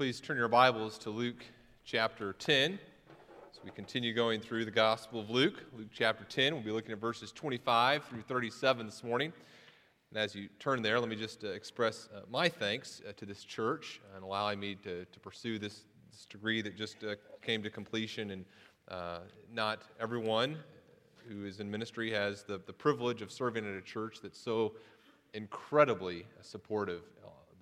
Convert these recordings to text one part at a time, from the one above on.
please turn your Bibles to Luke chapter 10. So we continue going through the Gospel of Luke. Luke chapter 10, we'll be looking at verses 25 through 37 this morning. And as you turn there, let me just uh, express uh, my thanks uh, to this church and allowing me to, to pursue this, this degree that just uh, came to completion. And uh, not everyone who is in ministry has the, the privilege of serving at a church that's so incredibly supportive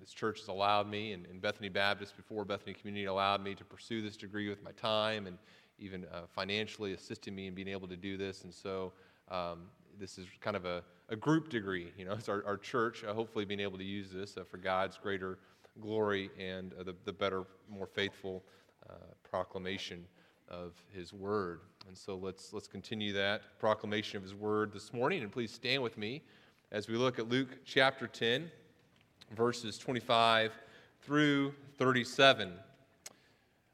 this church has allowed me, and, and, Bethany Baptist before Bethany Community allowed me to pursue this degree with my time and even uh, financially assisting me in being able to do this. And so um, this is kind of a, a, group degree. You know, it's our, our church uh, hopefully being able to use this uh, for God's greater glory and uh, the, the better, more faithful uh, proclamation of His Word. And so let's, let's continue that proclamation of His Word this morning. And please stand with me as we look at Luke chapter 10 verses 25 through 37.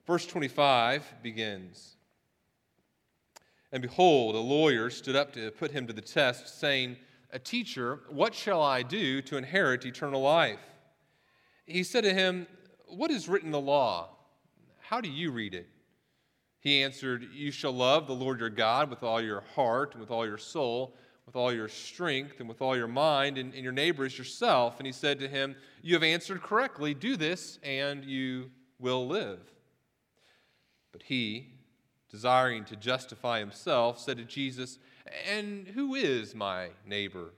Verse 25 begins And behold, a lawyer stood up to put him to the test, saying, A teacher, what shall I do to inherit eternal life? He said to him, What is written in the law? How do you read it? He answered, You shall love the Lord your God with all your heart and with all your soul with all your strength and with all your mind, and, and your neighbor is yourself. And he said to him, You have answered correctly. Do this, and you will live. But he, desiring to justify himself, said to Jesus, And who is my neighbor?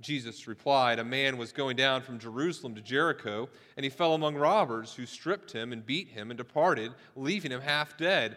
Jesus replied, A man was going down from Jerusalem to Jericho, and he fell among robbers who stripped him and beat him and departed, leaving him half dead.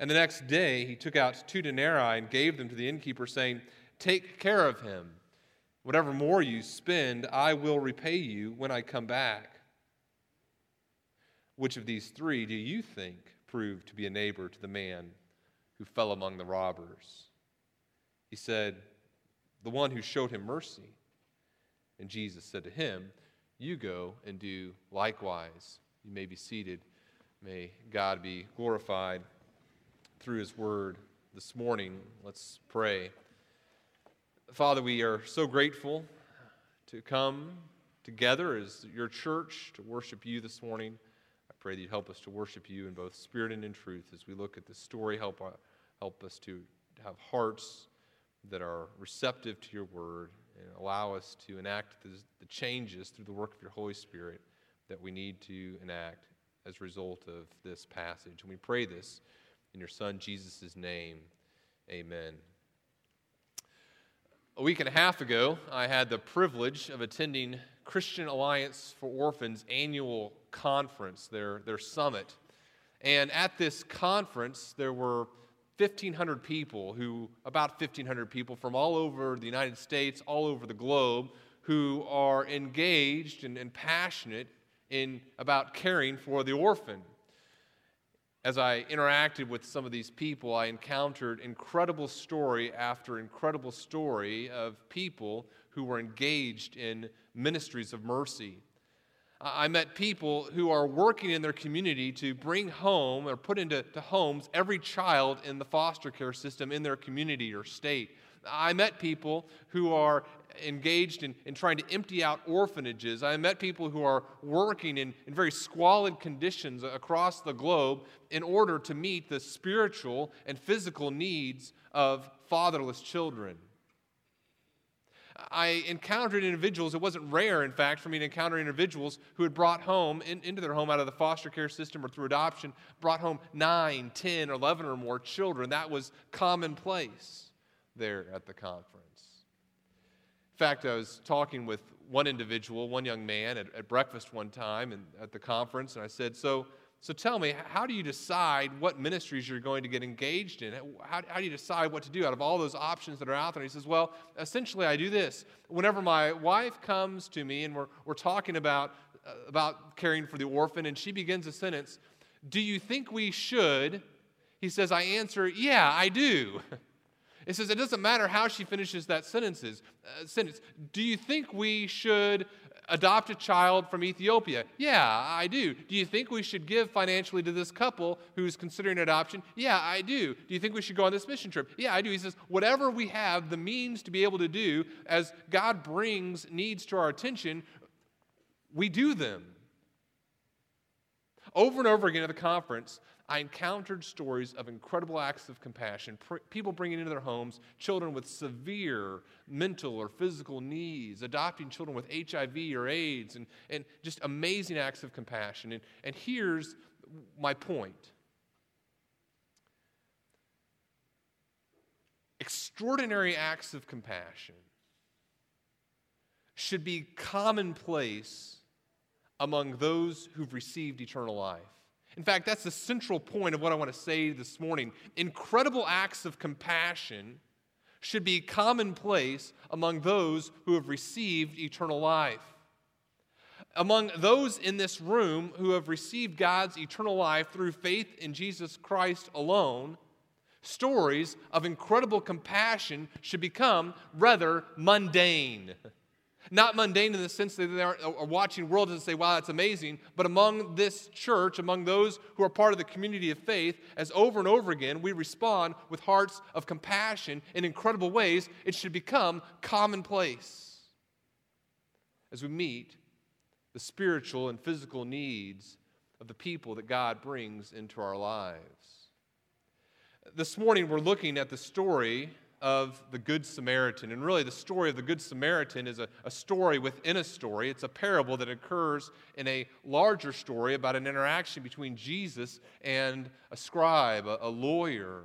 And the next day he took out two denarii and gave them to the innkeeper, saying, Take care of him. Whatever more you spend, I will repay you when I come back. Which of these three do you think proved to be a neighbor to the man who fell among the robbers? He said, The one who showed him mercy. And Jesus said to him, You go and do likewise. You may be seated. May God be glorified through His Word this morning. Let's pray. Father, we are so grateful to come together as your church to worship you this morning. I pray that you help us to worship you in both spirit and in truth as we look at this story. Help, uh, help us to have hearts that are receptive to your word and allow us to enact the, the changes through the work of your Holy Spirit that we need to enact as a result of this passage. And we pray this in your Son Jesus' name, amen. A week and a half ago, I had the privilege of attending Christian Alliance for Orphans' annual conference, their, their summit. And at this conference, there were 1,500 people who, about 1,500 people from all over the United States, all over the globe, who are engaged and, and passionate in about caring for the orphan as I interacted with some of these people, I encountered incredible story after incredible story of people who were engaged in ministries of mercy. I met people who are working in their community to bring home or put into homes every child in the foster care system in their community or state. I met people who are engaged in, in trying to empty out orphanages. I met people who are working in, in very squalid conditions across the globe in order to meet the spiritual and physical needs of fatherless children. I encountered individuals, it wasn't rare, in fact, for me to encounter individuals who had brought home, in, into their home out of the foster care system or through adoption, brought home 9, 10, 11 or more children. That was commonplace there at the conference. Fact, I was talking with one individual, one young man, at, at breakfast one time and at the conference, and I said, So, so tell me, how do you decide what ministries you're going to get engaged in? How, how do you decide what to do out of all those options that are out there? And he says, Well, essentially, I do this. Whenever my wife comes to me and we're, we're talking about uh, about caring for the orphan, and she begins a sentence Do you think we should? He says, I answer, Yeah, I do. It says it doesn't matter how she finishes that sentences, uh, sentence. Do you think we should adopt a child from Ethiopia? Yeah, I do. Do you think we should give financially to this couple who's considering adoption? Yeah, I do. Do you think we should go on this mission trip? Yeah, I do. He says, whatever we have the means to be able to do as God brings needs to our attention, we do them. Over and over again at the conference, I encountered stories of incredible acts of compassion, pr- people bringing into their homes children with severe mental or physical needs, adopting children with HIV or AIDS, and, and just amazing acts of compassion. And, and here's my point extraordinary acts of compassion should be commonplace among those who've received eternal life. In fact, that's the central point of what I want to say this morning. Incredible acts of compassion should be commonplace among those who have received eternal life. Among those in this room who have received God's eternal life through faith in Jesus Christ alone, stories of incredible compassion should become rather mundane. Not mundane in the sense that they are, are watching world and say, wow, that's amazing, but among this church, among those who are part of the community of faith, as over and over again we respond with hearts of compassion in incredible ways, it should become commonplace as we meet the spiritual and physical needs of the people that God brings into our lives. This morning, we're looking at the story of the Good Samaritan. And really, the story of the Good Samaritan is a, a story within a story. It's a parable that occurs in a larger story about an interaction between Jesus and a scribe, a, a lawyer.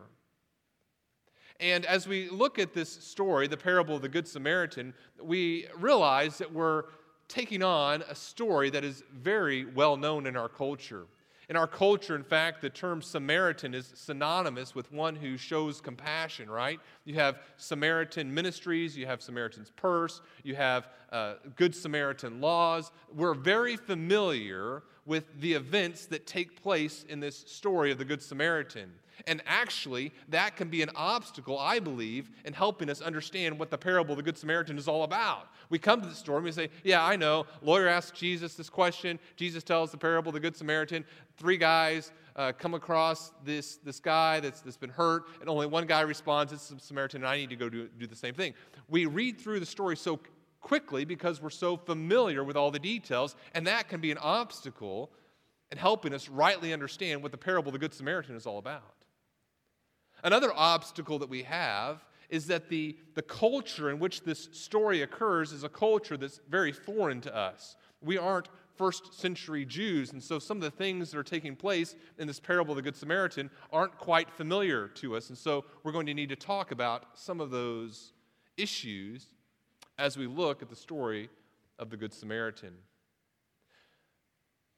And as we look at this story, the parable of the Good Samaritan, we realize that we're taking on a story that is very well known in our culture. In our culture, in fact, the term Samaritan is synonymous with one who shows compassion, right? You have Samaritan ministries, you have Samaritan's Purse, you have uh, Good Samaritan laws. We're very familiar with the events that take place in this story of the Good Samaritan. And actually, that can be an obstacle, I believe, in helping us understand what the parable of the Good Samaritan is all about. We come to the story and we say, Yeah, I know. Lawyer asks Jesus this question. Jesus tells the parable of the Good Samaritan. Three guys uh, come across this, this guy that's, that's been hurt, and only one guy responds, It's a Samaritan, and I need to go do, do the same thing. We read through the story so quickly because we're so familiar with all the details, and that can be an obstacle in helping us rightly understand what the parable of the Good Samaritan is all about. Another obstacle that we have is that the, the culture in which this story occurs is a culture that's very foreign to us. We aren't first century Jews, and so some of the things that are taking place in this parable of the Good Samaritan aren't quite familiar to us. And so we're going to need to talk about some of those issues as we look at the story of the Good Samaritan.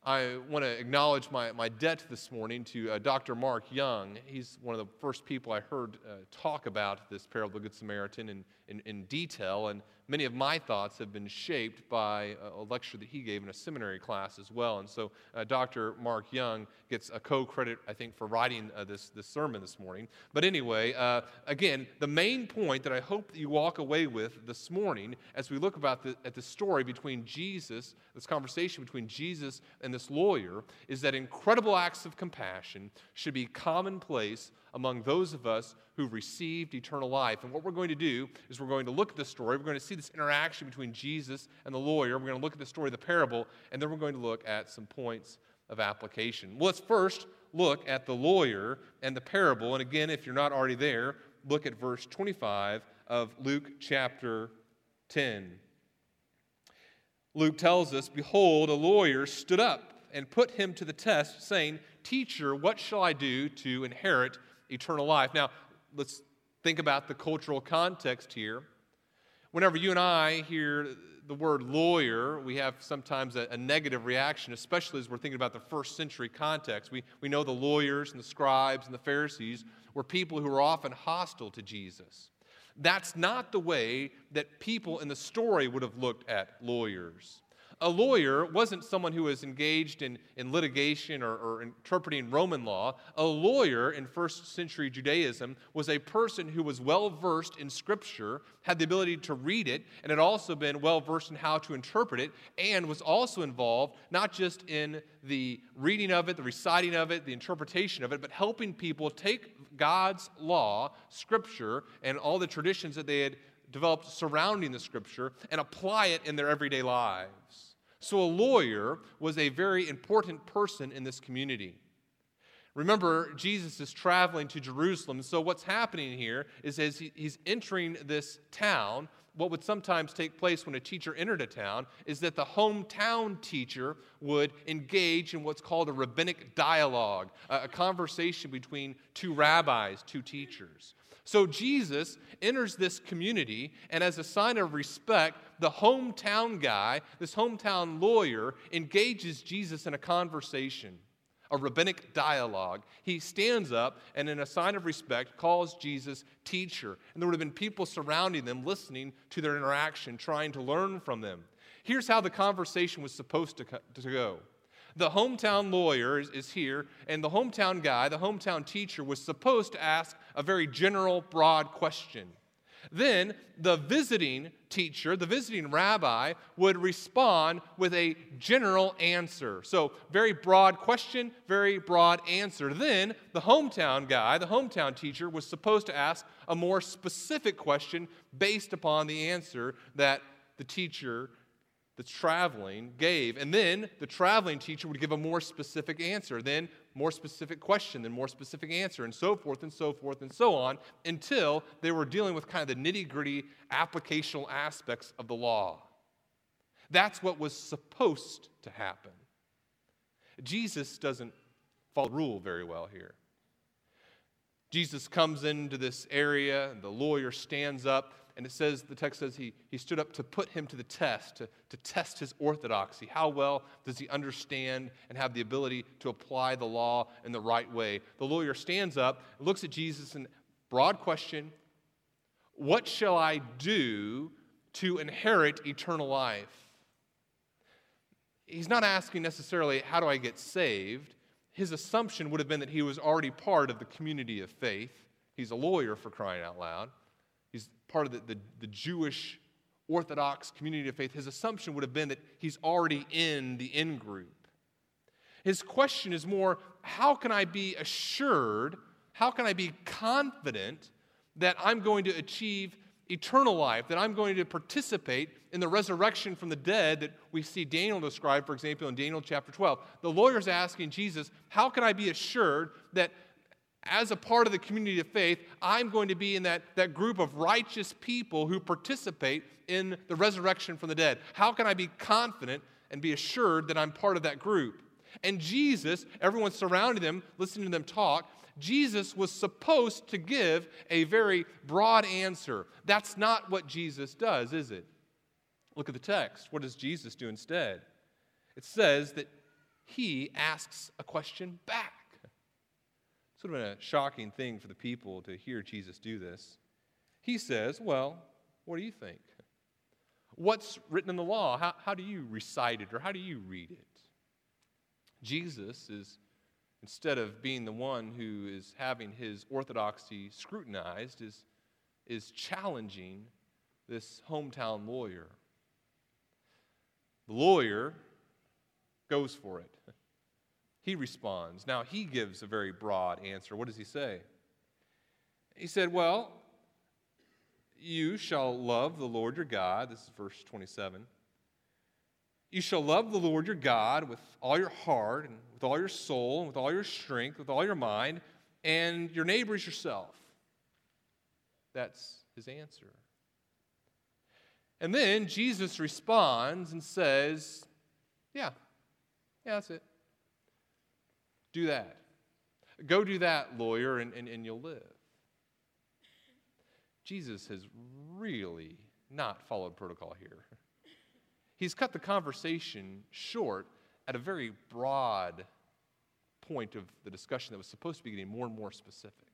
I want to acknowledge my, my debt this morning to uh, Dr. Mark Young. He's one of the first people I heard uh, talk about this parable of the Good Samaritan in, in, in detail. And many of my thoughts have been shaped by a lecture that he gave in a seminary class as well. And so uh, Dr. Mark Young gets a co credit, I think, for writing uh, this, this sermon this morning. But anyway, uh, again, the main point that I hope that you walk away with this morning as we look about the, at the story between Jesus, this conversation between Jesus and this lawyer, is that incredible acts of compassion should be commonplace among those of us who received eternal life. And what we're going to do is we're going to look at the story. We're going to see this interaction between Jesus and the lawyer. We're going to look at the story of the parable, and then we're going to look at some points of application. Well, let's first look at the lawyer and the parable. And again, if you're not already there, look at verse 25 of Luke chapter 10. Luke tells us, Behold, a lawyer stood up and put him to the test, saying, Teacher, what shall I do to inherit eternal life. Now, let's think about the cultural context here. Whenever you and I hear the word lawyer, we have sometimes a, a, negative reaction, especially as we're thinking about the first century context. We, we know the lawyers and the scribes and the Pharisees were people who were often hostile to Jesus. That's not the way that people in the story would have looked at lawyers. A lawyer wasn't someone who was engaged in, in litigation or, or interpreting Roman law. A lawyer in first century Judaism was a person who was well versed in Scripture, had the ability to read it, and had also been well versed in how to interpret it, and was also involved not just in the reading of it, the reciting of it, the interpretation of it, but helping people take God's law, Scripture, and all the traditions that they had developed surrounding the Scripture and apply it in their everyday lives. So, a lawyer was a very important person in this community. Remember, Jesus is traveling to Jerusalem. So, what's happening here is as he's entering this town, what would sometimes take place when a teacher entered a town is that the hometown teacher would engage in what's called a rabbinic dialogue, a conversation between two rabbis, two teachers. So Jesus enters this community, and as a sign of respect, the hometown guy, this hometown lawyer, engages Jesus in a conversation, a rabbinic dialogue. He stands up and, in a sign of respect, calls Jesus teacher. And there would have been people surrounding them, listening to their interaction, trying to learn from them. Here's how the conversation was supposed to, to go the hometown lawyer is, is, here, and the hometown guy, the hometown teacher, was supposed to ask a very general, broad question. Then the visiting teacher, the visiting rabbi, would respond with a general answer. So, very broad question, very broad answer. Then the hometown guy, the hometown teacher, was supposed to ask a more specific question based upon the answer that the teacher that's traveling gave. And then the traveling teacher would give a more specific answer, then more specific question, then more specific answer, and so forth and so forth and so on until they were dealing with kind of the nitty gritty applicational aspects of the law. That's what was supposed to happen. Jesus doesn't follow the rule very well here. Jesus comes into this area, and the lawyer stands up and it says, the text says he, he stood up to put him to the test, to, to test his orthodoxy. How well does he understand and have the ability to apply the law in the right way? The lawyer stands up, looks at Jesus, and broad question What shall I do to inherit eternal life? He's not asking necessarily, How do I get saved? His assumption would have been that he was already part of the community of faith. He's a lawyer for crying out loud part of the, the, the Jewish Orthodox community of faith, his assumption would have been that he's already in the in group. His question is more how can I be assured, how can I be confident that I'm going to achieve eternal life, that I'm going to participate in the resurrection from the dead that we see Daniel describe, for example, in Daniel chapter 12. The lawyer's asking Jesus, How can I be assured that as a part of the community of faith, I'm going to be in that, that group of righteous people who participate in the resurrection from the dead. How can I be confident and be assured that I'm part of that group? And Jesus, everyone surrounding them, listening to them talk, Jesus was supposed to give a very broad answer. That's not what Jesus does, is it? Look at the text. What does Jesus do instead? It says that he asks a question back. Sort of a shocking thing for the people to hear Jesus do this. He says, Well, what do you think? What's written in the law? How, how do you recite it or how do you read it? Jesus is, instead of being the one who is having his orthodoxy scrutinized, is, is challenging this hometown lawyer. The lawyer goes for it. He responds. Now, he gives a very broad answer. What does he say? He said, Well, you shall love the Lord your God. This is verse 27. You shall love the Lord your God with all your heart and with all your soul and with all your strength, with all your mind, and your neighbor is yourself. That's his answer. And then Jesus responds and says, Yeah, yeah, that's it. Do that. Go do that, lawyer, and, and, and you'll live. Jesus has really not followed protocol here. He's cut the conversation short at a very broad point of the discussion that was supposed to be getting more and more specific.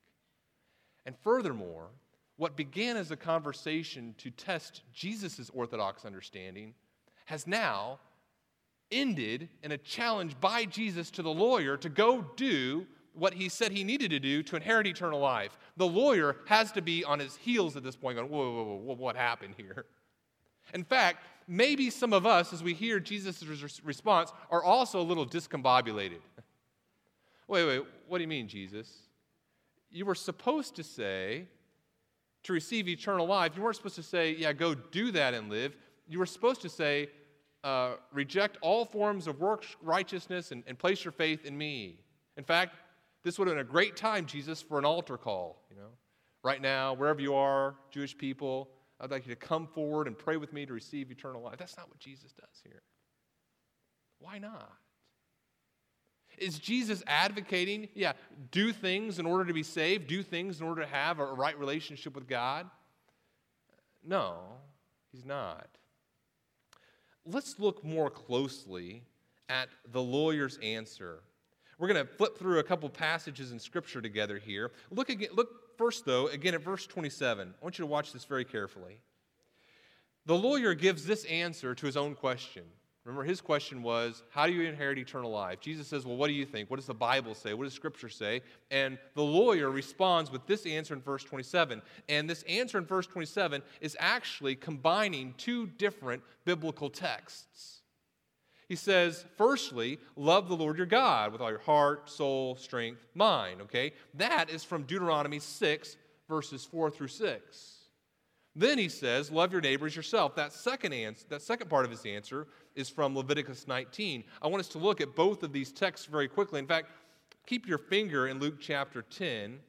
And furthermore, what began as a conversation to test Jesus' orthodox understanding has now ended in a challenge by Jesus to the lawyer to go do what he said he needed to do to inherit eternal life. The lawyer has to be on his heels at this point, going, Whoa, whoa, whoa, what happened here? In fact, maybe some of us, as we hear Jesus' response, are also a little discombobulated. wait, wait, what do you mean, Jesus? You were supposed to say, to receive eternal life, you weren't supposed to say, yeah, go do that and live. You were supposed to say, uh, reject all forms of works righteousness and, and place your faith in me. In fact, this would have been a great time, Jesus, for an altar call. You know, right now, wherever you are, Jewish people, I'd like you to come forward and pray with me to receive eternal life. That's not what Jesus does here. Why not? Is Jesus advocating, yeah, do things in order to be saved, do things in order to have a right relationship with God? No, he's not. Let's look more closely at the lawyer's answer. We're going to flip through a couple passages in Scripture together here. Look again. Look first, though, again at verse 27. I want you to watch this very carefully. The lawyer gives this answer to his own question. Remember, his question was, How do you inherit eternal life? Jesus says, Well, what do you think? What does the Bible say? What does Scripture say? And the lawyer responds with this answer in verse 27. And this answer in verse 27 is actually combining two different biblical texts. He says, firstly, love the Lord your God with all your heart, soul, strength, mind. Okay? That is from Deuteronomy 6, verses 4 through 6. Then he says, love your neighbors yourself. That second, answer, that second part of his answer is from Leviticus 19. I want us to look at both of these texts very quickly. In fact, keep your finger in Luke chapter 10. And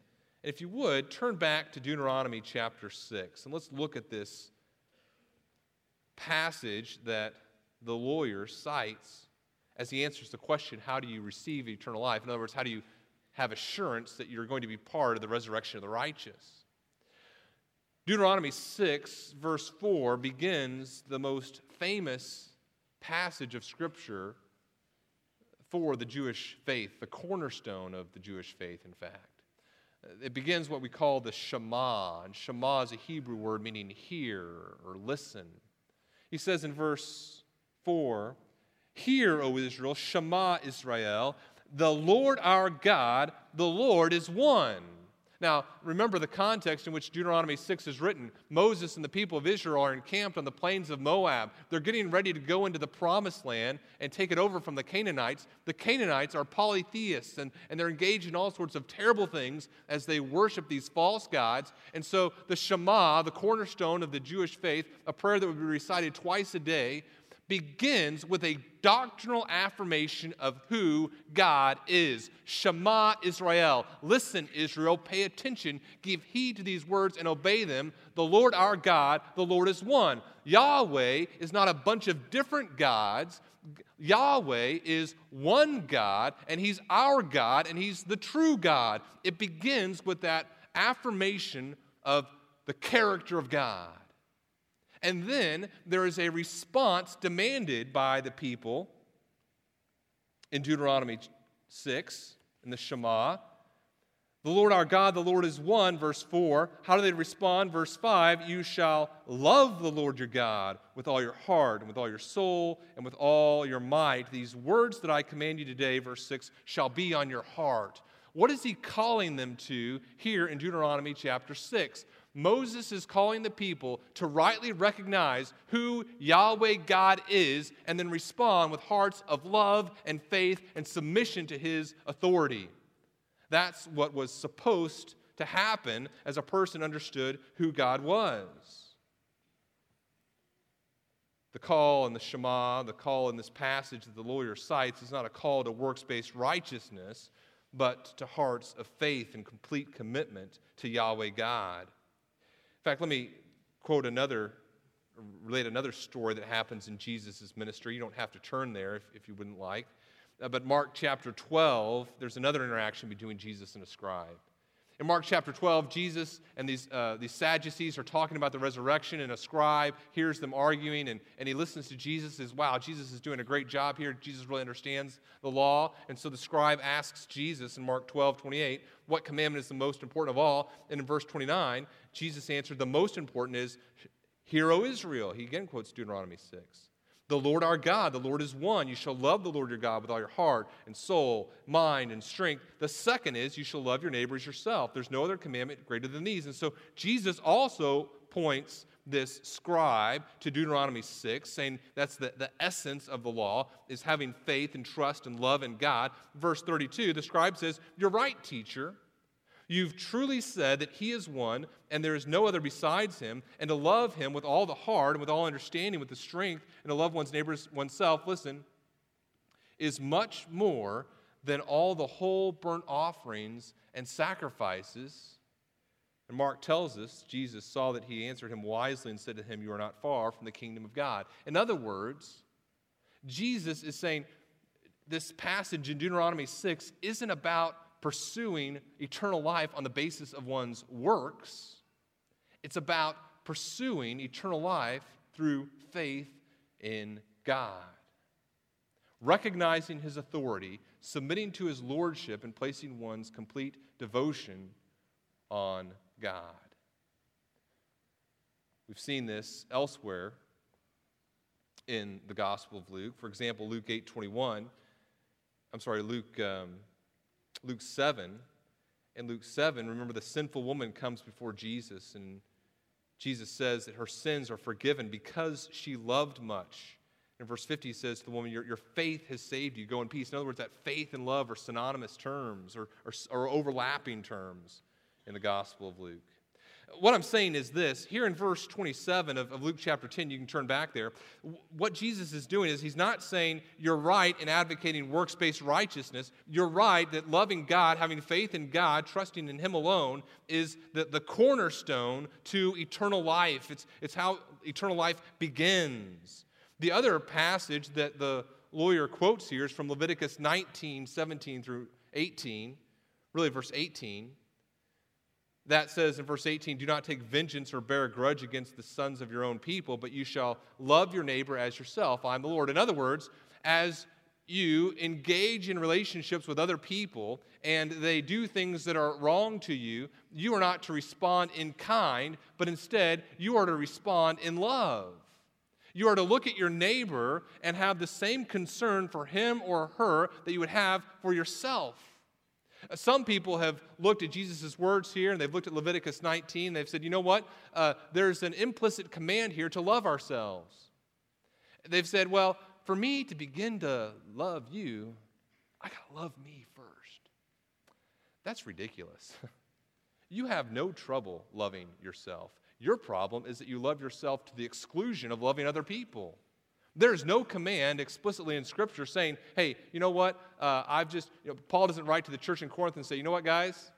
if you would, turn back to Deuteronomy chapter 6. And let's look at this passage that the lawyer cites as he answers the question, How do you receive eternal life? In other words, how do you have assurance that you're going to be part of the resurrection of the righteous? Deuteronomy 6, verse 4, begins the most famous passage of Scripture for the Jewish faith, the cornerstone of the Jewish faith, in fact. It begins what we call the Shema, and Shema is a Hebrew word meaning hear or listen. He says in verse 4 Hear, O Israel, Shema Israel, the Lord our God, the Lord is one. Now, remember the context in which Deuteronomy 6 is written. Moses and the people of Israel are encamped on the plains of Moab. They're getting ready to go into the promised land and take it over from the Canaanites. The Canaanites are polytheists and, and they're engaged in all sorts of terrible things as they worship these false gods. And so the Shema, the cornerstone of the Jewish faith, a prayer that would be recited twice a day, begins with a doctrinal affirmation of who God is. Shema Israel. Listen, Israel, pay attention, give heed to these words and obey them. The Lord our God, the Lord is one. Yahweh is not a bunch of different gods. Yahweh is one God, and He's our God, and He's the true God. It begins with that affirmation of the character of God. And then there is a response demanded by the people in Deuteronomy 6, in the Shema. The Lord our God, the Lord is one, verse 4. How do they respond? Verse 5 You shall love the Lord your God with all your heart, and with all your soul, and with all your might. These words that I command you today, verse 6, shall be on your heart. What is he calling them to here in Deuteronomy chapter 6? Moses is calling the people to rightly recognize who Yahweh God is and then respond with hearts of love and faith and submission to his authority. That's what was supposed to happen as a person understood who God was. The call in the Shema, the call in this passage that the lawyer cites, is not a call to works based righteousness, but to hearts of faith and complete commitment to Yahweh God fact, let me quote another, relate another story that happens in Jesus' ministry. You don't have to turn there if, if you wouldn't like. Uh, but Mark chapter 12, there's another interaction between Jesus and a scribe. In Mark chapter 12, Jesus and these, uh, these Sadducees are talking about the resurrection, and a scribe hears them arguing, and, and he listens to Jesus and says, Wow, Jesus is doing a great job here. Jesus really understands the law. And so the scribe asks Jesus in Mark 12, 28, What commandment is the most important of all? And in verse 29, Jesus answered, The most important is, Hear, O Israel. He again quotes Deuteronomy 6. The Lord our God, the Lord is one. You shall love the Lord your God with all your heart and soul, mind, and strength. The second is you shall love your neighbor as yourself. There's no other commandment greater than these. And so Jesus also points this scribe to Deuteronomy 6, saying that's the, the essence of the law, is having faith and trust and love in God. Verse 32, the scribe says, You're right, teacher. You've truly said that He is one, and there is no other besides Him, and to love Him with all the heart and with all understanding, with the strength, and to love one's neighbors oneself, listen, is much more than all the whole burnt offerings and sacrifices. And Mark tells us Jesus saw that he answered him wisely and said to him, You are not far from the kingdom of God. In other words, Jesus is saying this passage in Deuteronomy 6 isn't about pursuing eternal life on the basis of one's works. It's about pursuing eternal life through faith in God. Recognizing his authority, submitting to his lordship, and placing one's complete devotion on God. We've seen this elsewhere in the Gospel of Luke. For example, Luke 8 21. I'm sorry, Luke um, Luke 7. In Luke 7, remember the sinful woman comes before Jesus, and Jesus says that her sins are forgiven because she loved much. In verse 50, he says to the woman, your, your faith has saved you. Go in peace. In other words, that faith and love are synonymous terms or, or, or overlapping terms in the Gospel of Luke. What I'm saying is this here in verse 27 of, of, Luke chapter 10, you can turn back there. What Jesus is doing is he's not saying you're right in advocating works based righteousness. You're right that loving God, having faith in God, trusting in Him alone is the, the cornerstone to eternal life. It's, it's how eternal life begins. The other passage that the lawyer quotes here is from Leviticus 19 17 through 18, really verse 18 that says in verse 18, Do not take vengeance or bear a grudge against the sons of your own people, but you shall love your neighbor as yourself. I'm the Lord. In other words, as you engage in relationships with other people and they do things that are wrong to you, you are not to respond in kind, but instead you are to respond in love. You are to look at your neighbor and have the same concern for him or her that you would have for yourself. Some people have looked at Jesus' words here and they've looked at Leviticus 19. They've said, you know what? Uh, there's an implicit command here to love ourselves. They've said, well, for me to begin to love you, I got to love me first. That's ridiculous. you have no trouble loving yourself. Your problem is that you love yourself to the exclusion of loving other people. There's no command explicitly in Scripture saying, hey, you know what? Uh, I've just, you know, Paul doesn't write to the church in Corinth and say, you know what, guys?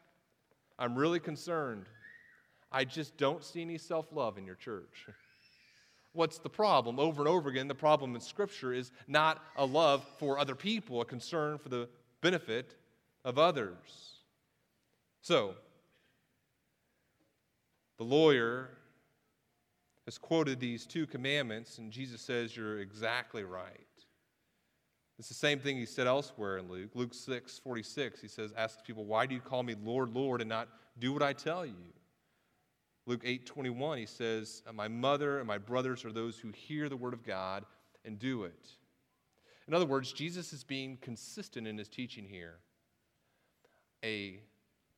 I'm really concerned. I just don't see any self love in your church. What's the problem? Over and over again, the problem in Scripture is not a love for other people, a concern for the benefit of others. So, the lawyer has quoted these two commandments, and Jesus says, You're exactly right. It's the same thing he said elsewhere in Luke. Luke 6 46, he says, Asks people, Why do you call me Lord, Lord, and not do what I tell you? Luke 8 21, he says, My mother and my brothers are those who hear the word of God and do it. In other words, Jesus is being consistent in his teaching here. A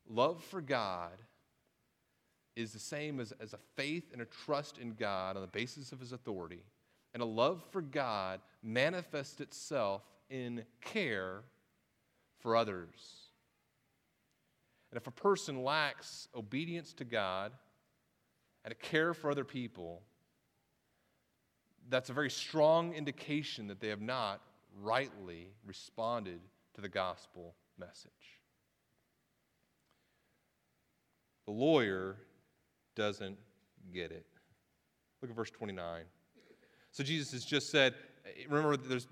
love for God is the same as, as a faith and a trust in God on the basis of his authority. And a love for God manifests itself in care for others. And if a person lacks obedience to God and a care for other people, that's a very strong indication that they have not rightly responded to the gospel message. The lawyer doesn't get it. Look at verse 29. So Jesus has just said, remember, the,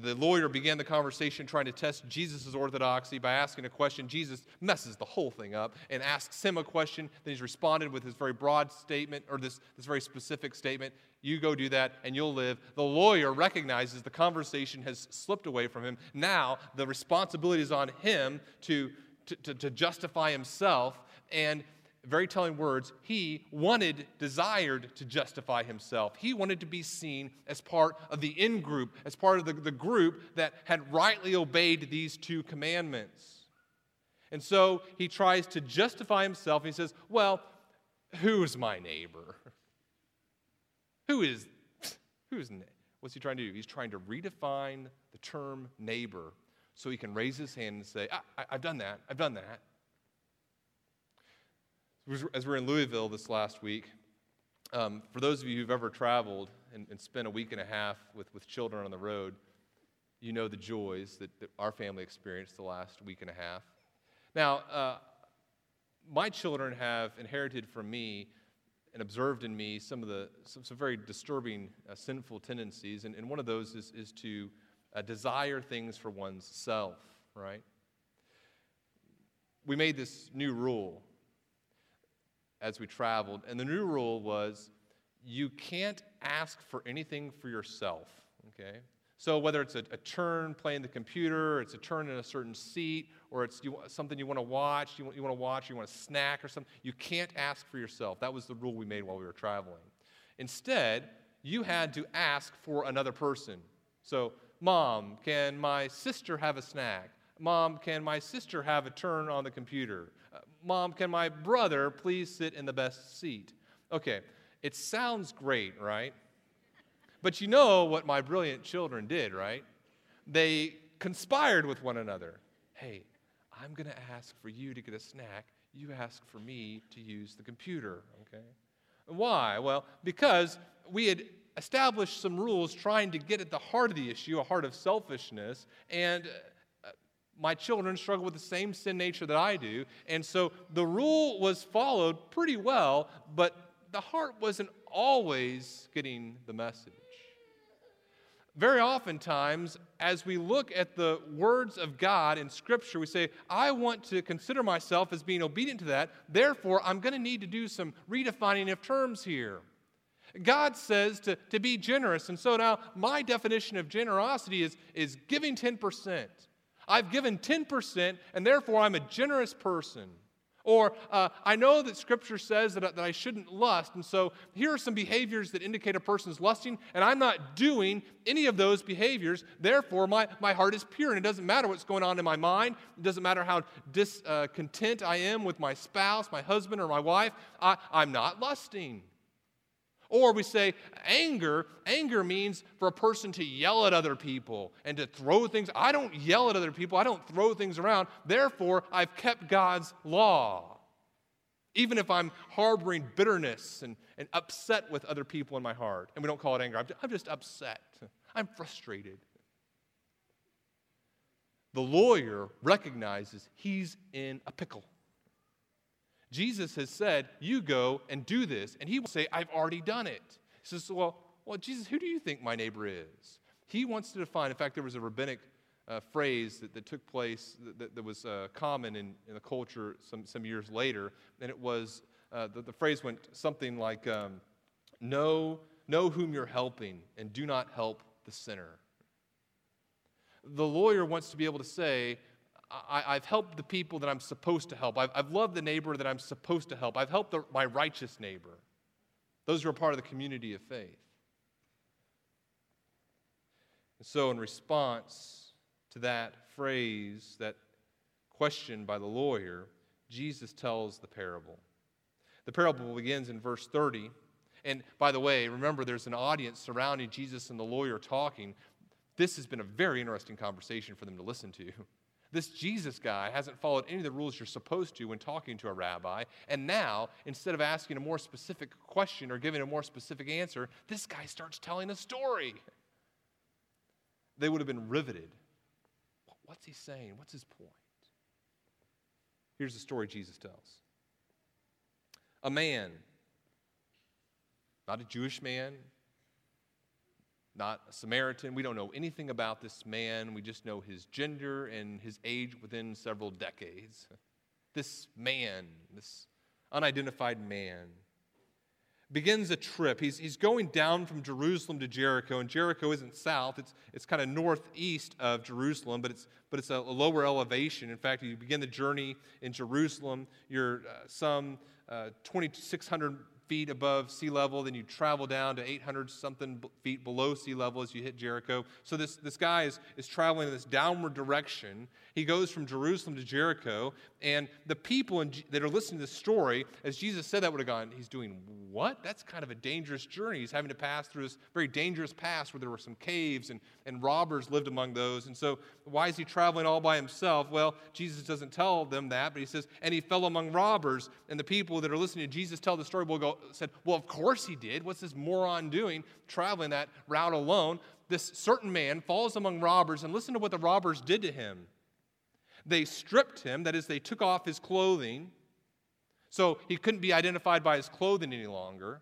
the lawyer began the conversation trying to test Jesus' orthodoxy by asking a question. Jesus messes the whole thing up and asks him a question. Then he's responded with his very broad statement, or this, this very specific statement You go do that and you'll live. The lawyer recognizes the conversation has slipped away from him. Now the responsibility is on him to, to, to, to justify himself. And very telling words, he wanted, desired to justify himself. He wanted to be seen as part of the in group, as part of the, the group that had rightly obeyed these two commandments. And so he tries to justify himself. He says, Well, who's my neighbor? Who is, who's, what's he trying to do? He's trying to redefine the term neighbor so he can raise his hand and say, ah, I, have done that, I've done that. As we're in Louisville this last week, um, for those of you who've ever traveled and, and, spent a week and a half with, with children on the road, you know the joys that, that our family experienced the last week and a half. Now, uh, my children have inherited from me and observed in me some of the some, some very disturbing uh, sinful tendencies, and, and one of those is, is to uh, desire things for one's self, right? We made this new rule as we traveled, and the new rule was you can't ask for anything for yourself, okay? So whether it's a, a, turn playing the computer, it's a turn in a certain seat, or it's you, something you want to watch, you want, you want to watch, you want a snack or something, you can't ask for yourself. That was the rule we made while we were traveling. Instead, you had to ask for another person. So, mom, can my sister have a snack? Mom, can my sister have a turn on the computer? Mom, can my brother please sit in the best seat? Okay, it sounds great, right? But you know what my brilliant children did, right? They conspired with one another. Hey, I'm going to ask for you to get a snack. You ask for me to use the computer, okay? Why? Well, because we had established some rules trying to get at the heart of the issue, a heart of selfishness, and uh, my children struggle with the same sin nature that I do. And so the rule was followed pretty well, but the heart wasn't always getting the message very oftentimes, as we look at the words of God in Scripture, we say, I want to consider myself as being obedient to that. Therefore, I'm going to need to do some redefining of terms here. God says to, to be generous. And so now my definition of generosity is, is giving 10%. I've given 10%, and therefore I'm a generous person. Or uh, I know that Scripture says that, that I shouldn't lust, and so here are some behaviors that indicate a person's lusting, and I'm not doing any of those behaviors. Therefore, my, my heart is pure, and it doesn't matter what's going on in my mind. It doesn't matter how discontent uh, I am with my spouse, my husband, or my wife. I, I'm not lusting. Or we say anger. Anger means for a person to yell at other people and to throw things. I don't yell at other people, I don't throw things around. Therefore, I've kept God's law. Even if I'm harboring bitterness and, and upset with other people in my heart. And we don't call it anger, I'm just upset. I'm frustrated. The lawyer recognizes he's in a pickle. Jesus has said, You go and do this. And he will say, I've already done it. He says, Well, well Jesus, who do you think my neighbor is? He wants to define, in fact, there was a rabbinic uh, phrase that, that, took place that, that was uh, common in, in the culture some, some years later. And it was uh, the, the, phrase went something like, um, know, know whom you're helping and do not help the sinner. The lawyer wants to be able to say, I, have helped the people that I'm supposed to help. I've, I've loved the neighbor that I'm supposed to help. I've helped the, my righteous neighbor. Those who are part of the community of faith. And so, in response to that phrase, that question by the lawyer, Jesus tells the parable. The parable begins in verse 30. And by the way, remember there's an audience surrounding Jesus and the lawyer talking. This has been a very interesting conversation for them to listen to. This Jesus guy hasn't followed any of the rules you're supposed to when talking to a rabbi. And now, instead of asking a more specific question or giving a more specific answer, this guy starts telling a story. They would have been riveted. What's he saying? What's his point? Here's the story Jesus tells A man, not a Jewish man, not a Samaritan. We don't know anything about this man. We just know his gender and his age within several decades. This man, this unidentified man, begins a trip. He's, he's going down from Jerusalem to Jericho, and Jericho isn't south, it's, it's kind of northeast of Jerusalem, but it's, but it's a, lower elevation. In fact, you begin the journey in Jerusalem, you're uh, some uh, 2,600 feet above sea level, then you travel down to 800 something feet below sea level as you hit Jericho. So this, this guy is, is traveling in this downward direction. He goes from Jerusalem to Jericho, and the people in, that are listening to the story, as Jesus said that would have gone, he's doing what? That's kind of a dangerous journey. He's having to pass through this very dangerous pass where there were some caves and, and robbers lived among those. And so why is he traveling all by himself? Well, Jesus doesn't tell them that, but he says, and he fell among robbers. And the people that are listening to Jesus tell the story will go, said, Well, of course he did. What's this moron doing traveling that route alone? This certain man falls among robbers, and listen to what the robbers did to him. They stripped him, that is, they took off his clothing, so he couldn't be identified by his clothing any longer.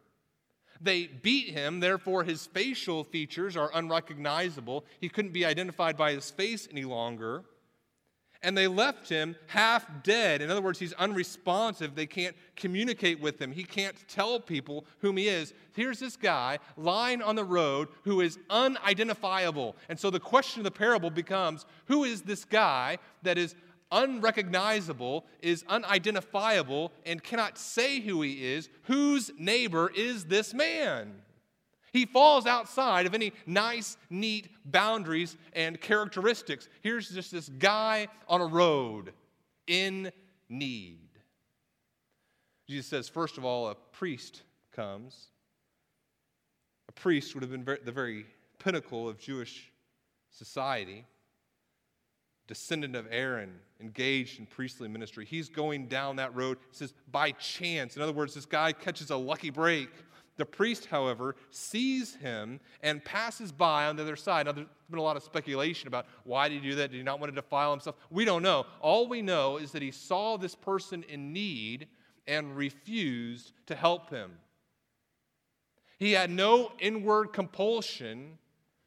They beat him, therefore, his facial features are unrecognizable. He couldn't be identified by his face any longer and they left him half dead. In other words, he's unresponsive. They can't communicate with him. He can't tell people whom he is. Here's this guy lying on the road who is unidentifiable. And so the question of the parable becomes who is this guy that is unrecognizable, is unidentifiable, and cannot say who he is? Whose neighbor is this man? He falls outside of any nice, neat boundaries and characteristics. Here's just this guy on a road in need. Jesus says, first of all, a priest comes. A priest would have been the very pinnacle of Jewish society. Descendant of Aaron, engaged in priestly ministry. He's going down that road. He says, by chance. In other words, this guy catches a lucky break the priest, however, sees him and passes by on the other side. Now, there's been a lot of speculation about why did he do that? Did he not want to defile himself? We don't know. All we know is that he saw this person in need and refused to help him. He had no inward compulsion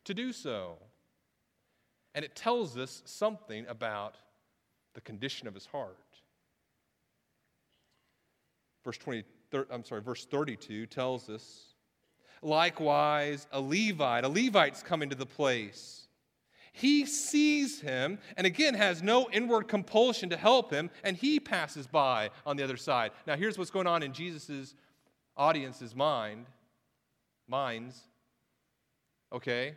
to do so. And it tells us something about the condition of his heart. Verse 20 I'm sorry, verse 32 tells us. Likewise, a Levite, a Levite's coming to the place. He sees him and again has no inward compulsion to help him, and he passes by on the other side. Now, here's what's going on in Jesus' audience's mind, minds. Okay?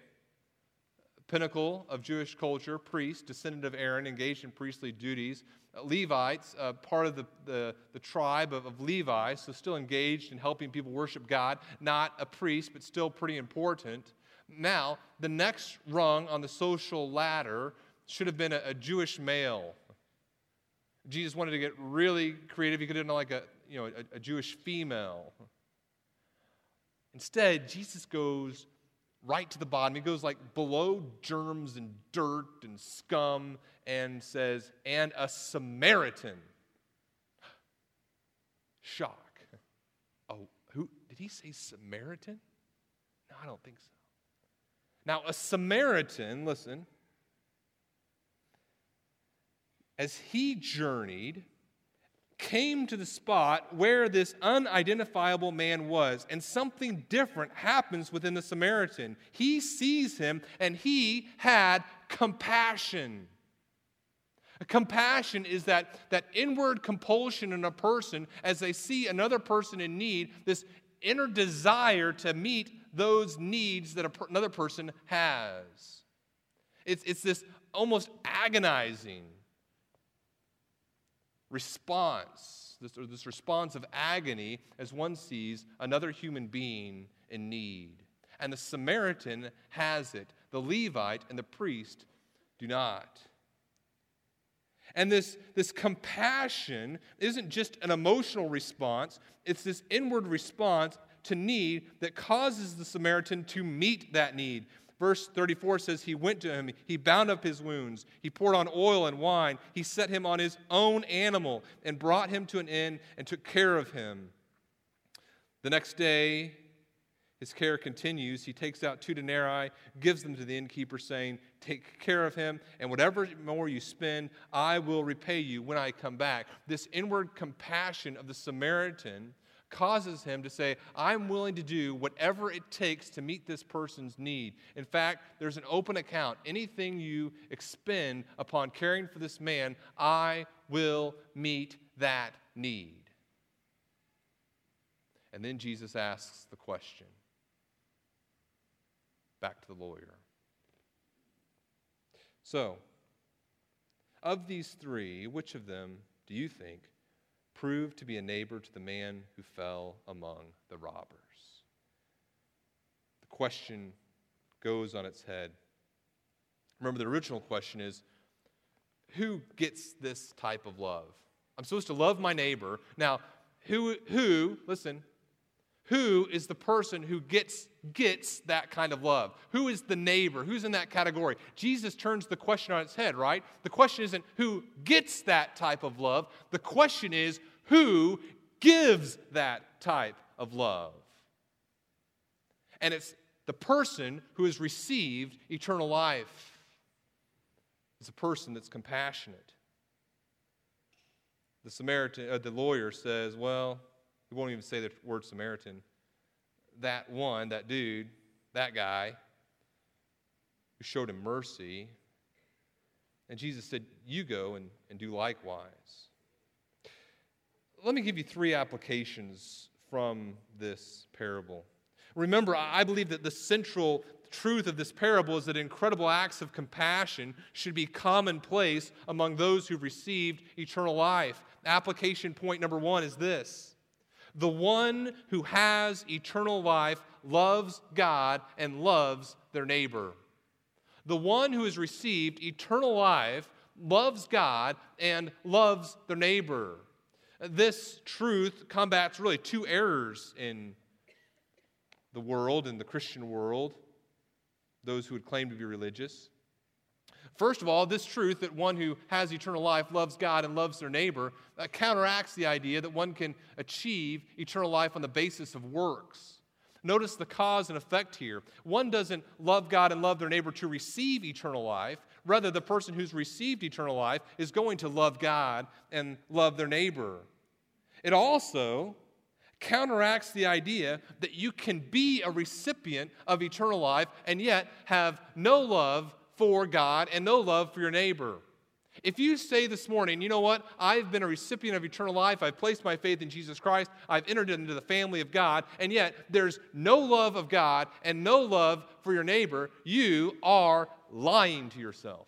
Pinnacle of Jewish culture, priest, descendant of Aaron, engaged in priestly duties. Levites, uh, part of the, the, the tribe of, of Levi, so still engaged in helping people worship God, not a priest, but still pretty important. Now, the next rung on the social ladder should have been a, a Jewish male. Jesus wanted to get really creative. He could have done like a, you know, a, a Jewish female. Instead, Jesus goes right to the bottom. He goes like below germs and dirt and scum and says, and a Samaritan. Shock. Oh, who did he say Samaritan? No, I don't think so. Now, a Samaritan, listen, as he journeyed, came to the spot where this unidentifiable man was, and something different happens within the Samaritan. He sees him and he had compassion. Compassion is that, that inward compulsion in a person as they see another person in need, this inner desire to meet those needs that another person has. It's, it's this almost agonizing response, this, or this response of agony as one sees another human being in need. And the Samaritan has it, the Levite and the priest do not. And this, this compassion isn't just an emotional response, it's this inward response to need that causes the Samaritan to meet that need. Verse 34 says, He went to him, he bound up his wounds, he poured on oil and wine, he set him on his own animal, and brought him to an inn and took care of him. The next day, his care continues. He takes out two denarii, gives them to the innkeeper, saying, Take care of him, and whatever more you spend, I will repay you when I come back. This inward compassion of the Samaritan causes him to say, I'm willing to do whatever it takes to meet this person's need. In fact, there's an open account. Anything you expend upon caring for this man, I will meet that need. And then Jesus asks the question back to the lawyer. So, of these three, which of them do you think proved to be a neighbor to the man who fell among the robbers? The question goes on its head. Remember, the original question is who gets this type of love? I'm supposed to love my neighbor. Now, who, who, listen, who is the person who gets, gets that kind of love? Who is the neighbor? Who's in that category? Jesus turns the question on its head, right? The question isn't who gets that type of love. The question is who gives that type of love. And it's the person who has received eternal life. It's a person that's compassionate. The Samaritan, uh, the lawyer says, well, he won't even say the word Samaritan. That one, that dude, that guy who showed him mercy. And Jesus said, You go and, and do likewise. Let me give you three applications from this parable. Remember, I believe that the central truth of this parable is that incredible acts of compassion should be commonplace among those who've received eternal life. Application point number one is this the one who has eternal life loves God and loves their neighbor. The one who has received eternal life loves God and loves their neighbor. This truth combats really two errors in the world, in the Christian world, those who would claim to be religious. First of all, this truth that one who has eternal life loves God and loves their neighbor uh, counteracts the idea that one can achieve eternal life on the basis of works. Notice the cause and effect here. One doesn't love God and love their neighbor to receive eternal life. Rather, the person who's received eternal life is going to love God and love their neighbor. It also counteracts the idea that you can be a recipient of eternal life and yet have no love for God and no love for your neighbor. If you say this morning, you know what, I've been a recipient of eternal life, I've placed my faith in Jesus Christ, I've entered into the family of God, and yet there's no love of God and no love for your neighbor, you are lying to yourself.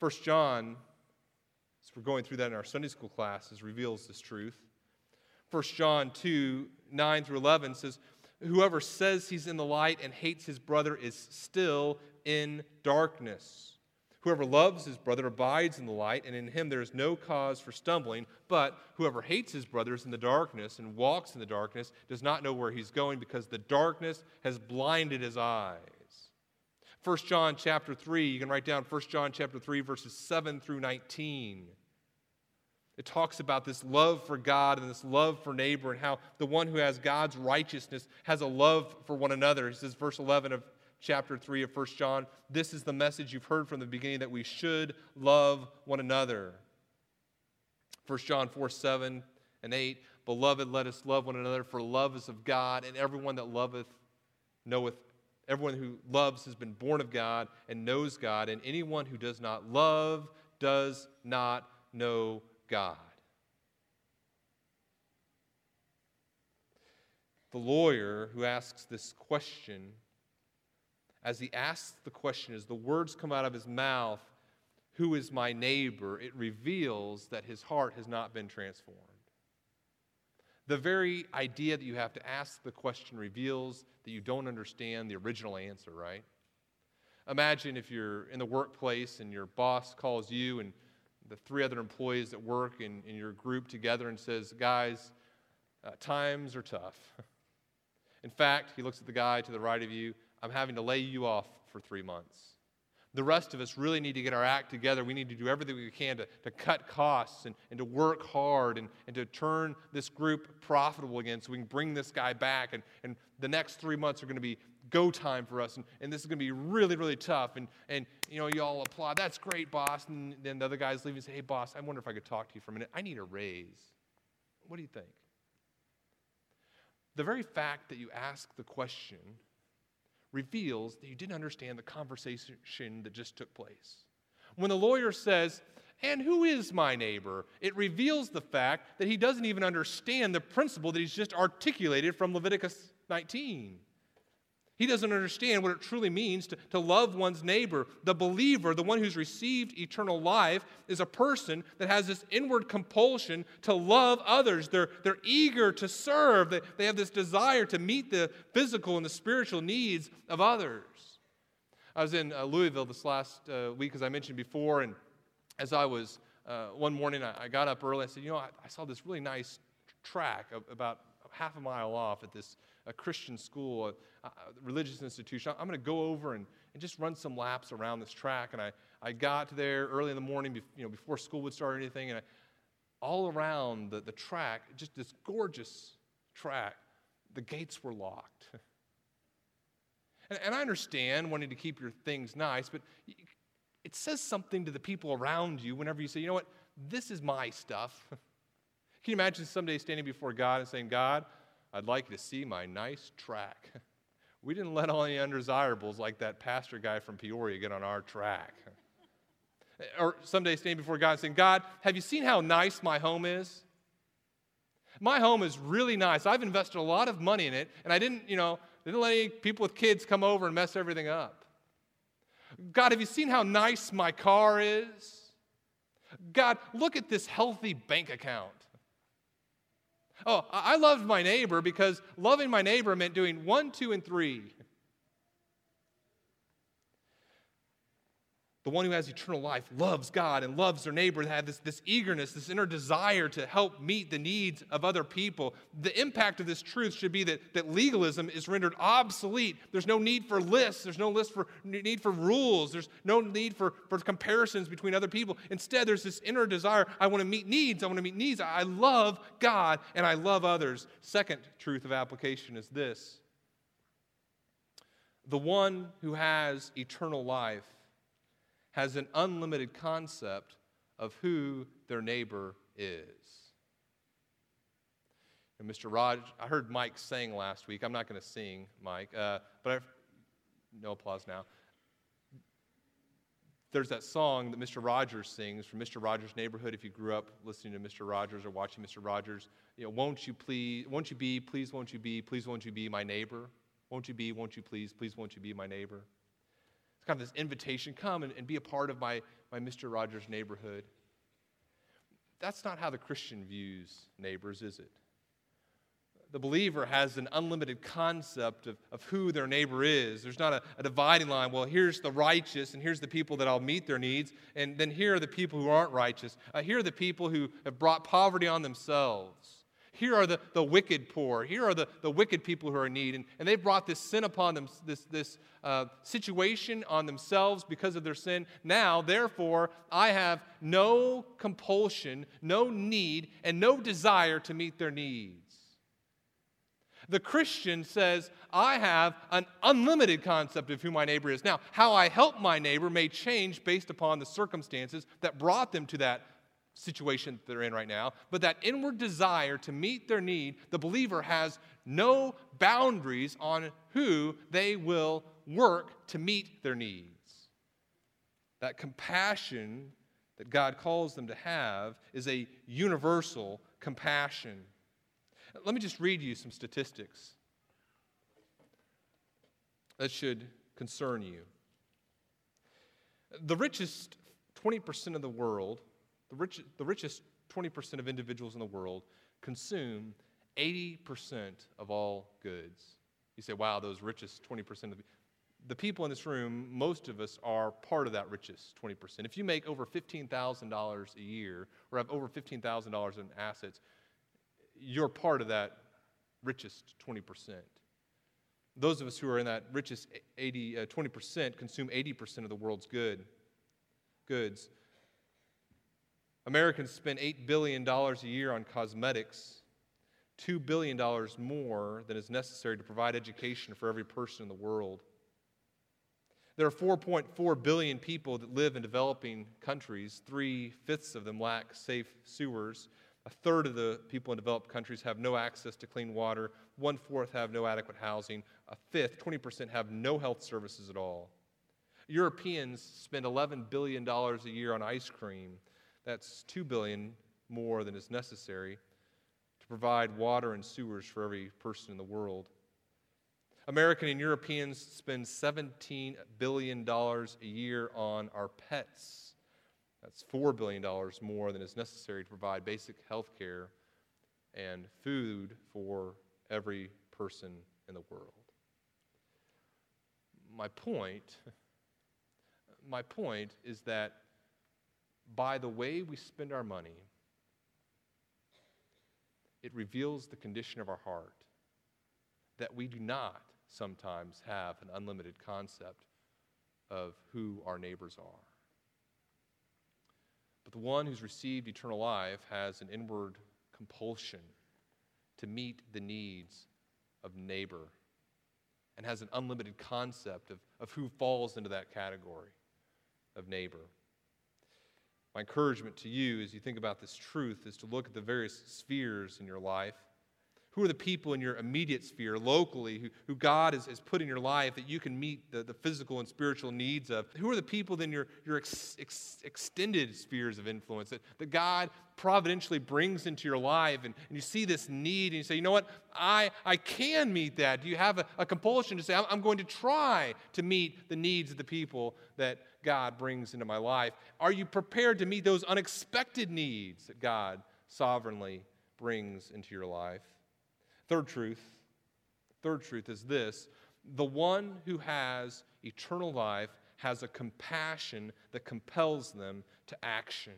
First John, as we're going through that in our Sunday school classes, reveals this truth. First John 2, 9 through 11 says, Whoever says he's in the light and hates his brother is still in darkness. Whoever loves his brother abides in the light, and in him there is no cause for stumbling. But whoever hates his brother is in the darkness and walks in the darkness does not know where he's going because the darkness has blinded his eyes. 1 John chapter 3, you can write down 1 John chapter 3, verses 7 through 19. It talks about this love for God and this love for neighbor, and how the one who has God's righteousness has a love for one another. He says, verse 11 of chapter 3 of 1 John, this is the message you've heard from the beginning that we should love one another. 1 John 4 7 and 8, Beloved, let us love one another, for love is of God, and everyone that loveth knoweth. Everyone who loves has been born of God and knows God, and anyone who does not love does not know God. The lawyer who asks this question, as he asks the question, as the words come out of his mouth, Who is my neighbor? it reveals that his heart has not been transformed. The very idea that you have to ask the question reveals that you don't understand the original answer, right? Imagine if you're in the workplace and your boss calls you and the three other employees that work in, in your group together and says, Guys, uh, times are tough. in fact, he looks at the guy to the right of you, I'm having to lay you off for three months. The rest of us really need to get our act together. We need to do everything we can to, to cut costs and, and to work hard and, and to turn this group profitable again so we can bring this guy back. And, and the next three months are going to be go time for us, and, and this is going to be really, really tough. And, and, you know, you all applaud. That's great, boss. And then the other guys leave and say, hey, boss, I wonder if I could talk to you for a minute. I need a raise. What do you think? The very fact that you ask the question reveals that you didn't understand the conversation that just took place. When the lawyer says, and who is my neighbor? It reveals the fact that he doesn't even understand the principle that he's just articulated from Leviticus 19. He doesn't understand what it truly means to, to love one's neighbor. The believer, the one who's received eternal life, is a person that has this inward compulsion to love others. They're, they're eager to serve, they, they have this desire to meet the physical and the spiritual needs of others. I was in uh, Louisville this last uh, week, as I mentioned before, and as I was uh, one morning, I, I, got up early. I said, You know, I, I saw this really nice track about half a mile off at this a Christian school, a, a religious institution. I'm going to go over and, and just run some laps around this track. And I, I got there early in the morning, you know, before school would start or anything. And I, all around the, the track, just this gorgeous track, the gates were locked. and, and I understand wanting to keep your things nice, but it says something to the people around you whenever you say, you know what, this is my stuff. Can you imagine someday standing before God and saying, God, I'd like you to see my nice track. We didn't let all the undesirables like that pastor guy from Peoria get on our track. Or someday standing before God and saying, God, have you seen how nice my home is? My home is really nice. I've invested a lot of money in it, and I didn't, you know, didn't let any people with kids come over and mess everything up. God, have you seen how nice my car is? God, look at this healthy bank account. Oh, I loved my neighbor because loving my neighbor meant doing one, two, and three. The one who has eternal life loves God and loves their neighbor and have this, this eagerness, this inner desire to help meet the needs of other people. The impact of this truth should be that, that legalism is rendered obsolete. There's no need for lists, there's no list for need for rules, there's no need for, for comparisons between other people. Instead, there's this inner desire I want to meet needs, I want to meet needs. I love God and I love others. Second truth of application is this the one who has eternal life has an unlimited concept of who their neighbor is. And Mr. Rod, I heard Mike sing last week. I'm not going to sing, Mike, uh, but I've, no applause now. There's that song that Mr. Rogers sings from Mr. Rogers' Neighborhood. If you grew up listening to Mr. Rogers or watching Mr. Rogers, you know, won't you please, won't you be, please won't you be, please won't you be my neighbor? Won't you be, won't you please, please won't you be my neighbor? Kind of this invitation come and, and be a part of my, my Mr. Rogers neighborhood. That's not how the Christian views neighbors, is it? The believer has an unlimited concept of, of who their neighbor is. There's not a, a dividing line. Well, here's the righteous, and here's the people that I'll meet their needs, and then here are the people who aren't righteous. Uh, here are the people who have brought poverty on themselves. Here are the, the wicked poor. Here are the, the wicked people who are in need. And, and they've brought this sin upon them, this, this uh, situation on themselves because of their sin. Now, therefore, I have no compulsion, no need, and no desire to meet their needs. The Christian says, I have an unlimited concept of who my neighbor is. Now, how I help my neighbor may change based upon the circumstances that brought them to that situation they're in right now, but that inward desire to meet their need, the believer has no boundaries on who they will work to meet their needs. That compassion that God calls them to have is a universal compassion. Let me just read you some statistics that should concern you. The richest 20% of the world the, rich, the richest 20% of individuals in the world consume 80% of all goods. You say, wow, those richest 20% of the, people in this room, most of us are part of that richest 20%. If you make over $15,000 a year or have over $15,000 in assets, you're part of that richest 20%. Those of us who are in that richest 80, uh, 20% consume 80% of the world's good, goods. Americans spend $8 billion a year on cosmetics. $2 billion more than is necessary to provide education for every person in the world. There are 4.4 billion people that live in developing countries. Three fifths of them lack safe sewers. A third of the people in developed countries have no access to clean water. One fourth have no adequate housing. A fifth, 20%, have no health services at all. Europeans spend $11 billion a year on ice cream. That's 2 billion more than is necessary to provide water and sewers for every person in the world. American and Europeans spend $17 billion a year on our pets. That's $4 billion more than is necessary to provide basic health care and food for every person in the world. My point, my point is that by the way we spend our money, it reveals the condition of our heart that we do not sometimes have an unlimited concept of who our neighbors are. But the one who's received eternal life has an inward compulsion to meet the needs of neighbor and has an unlimited concept of, of who falls into that category of neighbor. My encouragement to you as you think about this truth is to look at the various spheres in your life who are the people in your immediate sphere, locally, who, who God has, has put in your life that you can meet the, the physical and spiritual needs of? Who are the people in your, your ex, ex, extended spheres of influence that, that God providentially brings into your life? And, and you see this need and you say, you know what? I, I can meet that. Do you have a, a compulsion to say, I'm, I'm going to try to meet the needs of the people that God brings into my life? Are you prepared to meet those unexpected needs that God sovereignly brings into your life? Third truth, third truth is this the one who has eternal life has a compassion that compels them to action.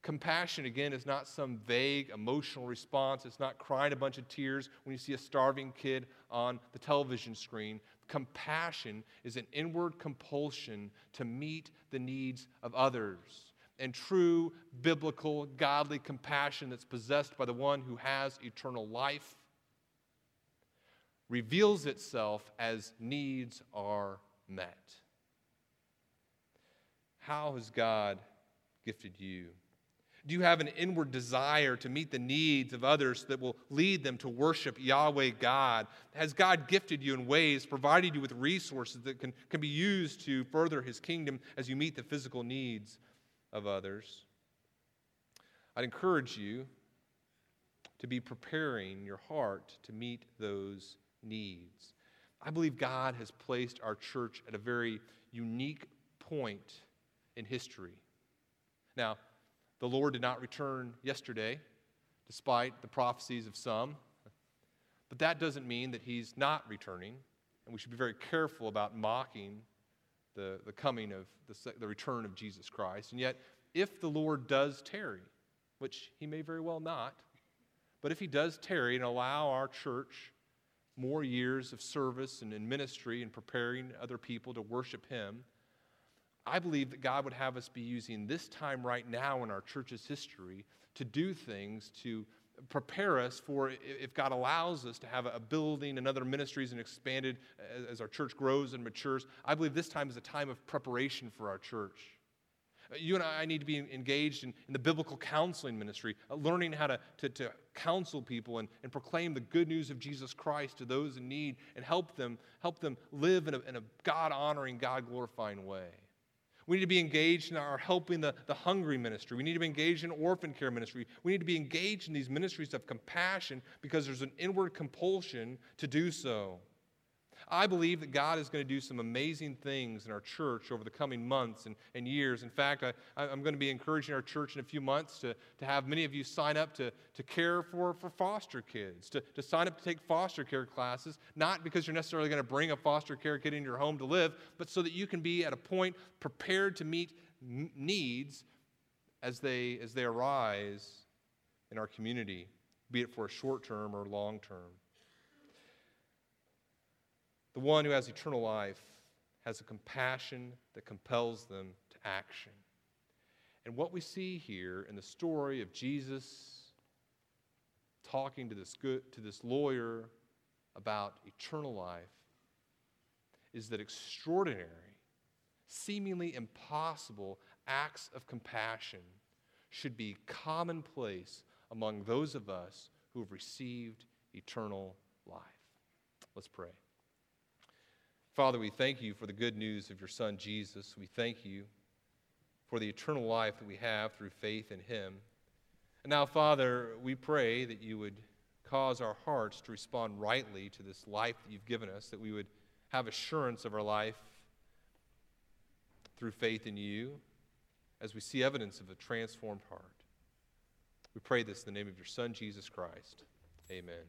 Compassion, again, is not some vague emotional response. It's not crying a bunch of tears when you see a starving kid on the television screen. Compassion is an inward compulsion to meet the needs of others. And true biblical, godly compassion that's possessed by the one who has eternal life reveals itself as needs are met. How has God gifted you? Do you have an inward desire to meet the needs of others that will lead them to worship Yahweh God? Has God gifted you in ways, provided you with resources that can, can be used to further His kingdom as you meet the physical needs of others? I'd encourage you to be preparing your heart to meet those needs. I believe God has placed our church at a very unique point in history. Now, the Lord did not return yesterday, despite the prophecies of some, but that doesn't mean that He's not returning, and we should be very careful about mocking the, the coming of the, the return of Jesus Christ. And yet, if the Lord does tarry, which He may very well not, but if He does tarry and allow our church more years of service and in ministry and preparing other people to worship Him, I believe that God would have us be using this time right now in our church's history to do things to prepare us for if God allows us to have a building and other ministries and expanded as our church grows and matures. I believe this time is a time of preparation for our church. You and I need to be engaged in, in the biblical counseling ministry, uh, learning how to, to, to counsel people and, and proclaim the good news of Jesus Christ to those in need and help them, help them live in a, in a God honoring, God glorifying way. We need to be engaged in our helping the, the hungry ministry. We need to be engaged in orphan care ministry. We need to be engaged in these ministries of compassion because there's an inward compulsion to do so. I believe that God is going to do some amazing things in our church over the coming months and, and years. In fact, I, I'm going to be encouraging our church in a few months to, to have many of you sign up to, to care for, for foster kids, to, to sign up to take foster care classes, not because you're necessarily going to bring a foster care kid into your home to live, but so that you can be at a point prepared to meet needs as they, as they arise in our community, be it for a short term or long term. The one who has eternal life has a compassion that compels them to action. And what we see here in the story of Jesus talking to this, good, to this lawyer about eternal life is that extraordinary, seemingly impossible acts of compassion should be commonplace among those of us who have received eternal life. Let's pray. Father, we thank you for the good news of your Son, Jesus. We thank you for the eternal life that we have through faith in him. And now, Father, we pray that you would cause our hearts to respond rightly to this life that you've given us, that we would have assurance of our life through faith in you as we see evidence of a transformed heart. We pray this in the name of your Son, Jesus Christ. Amen.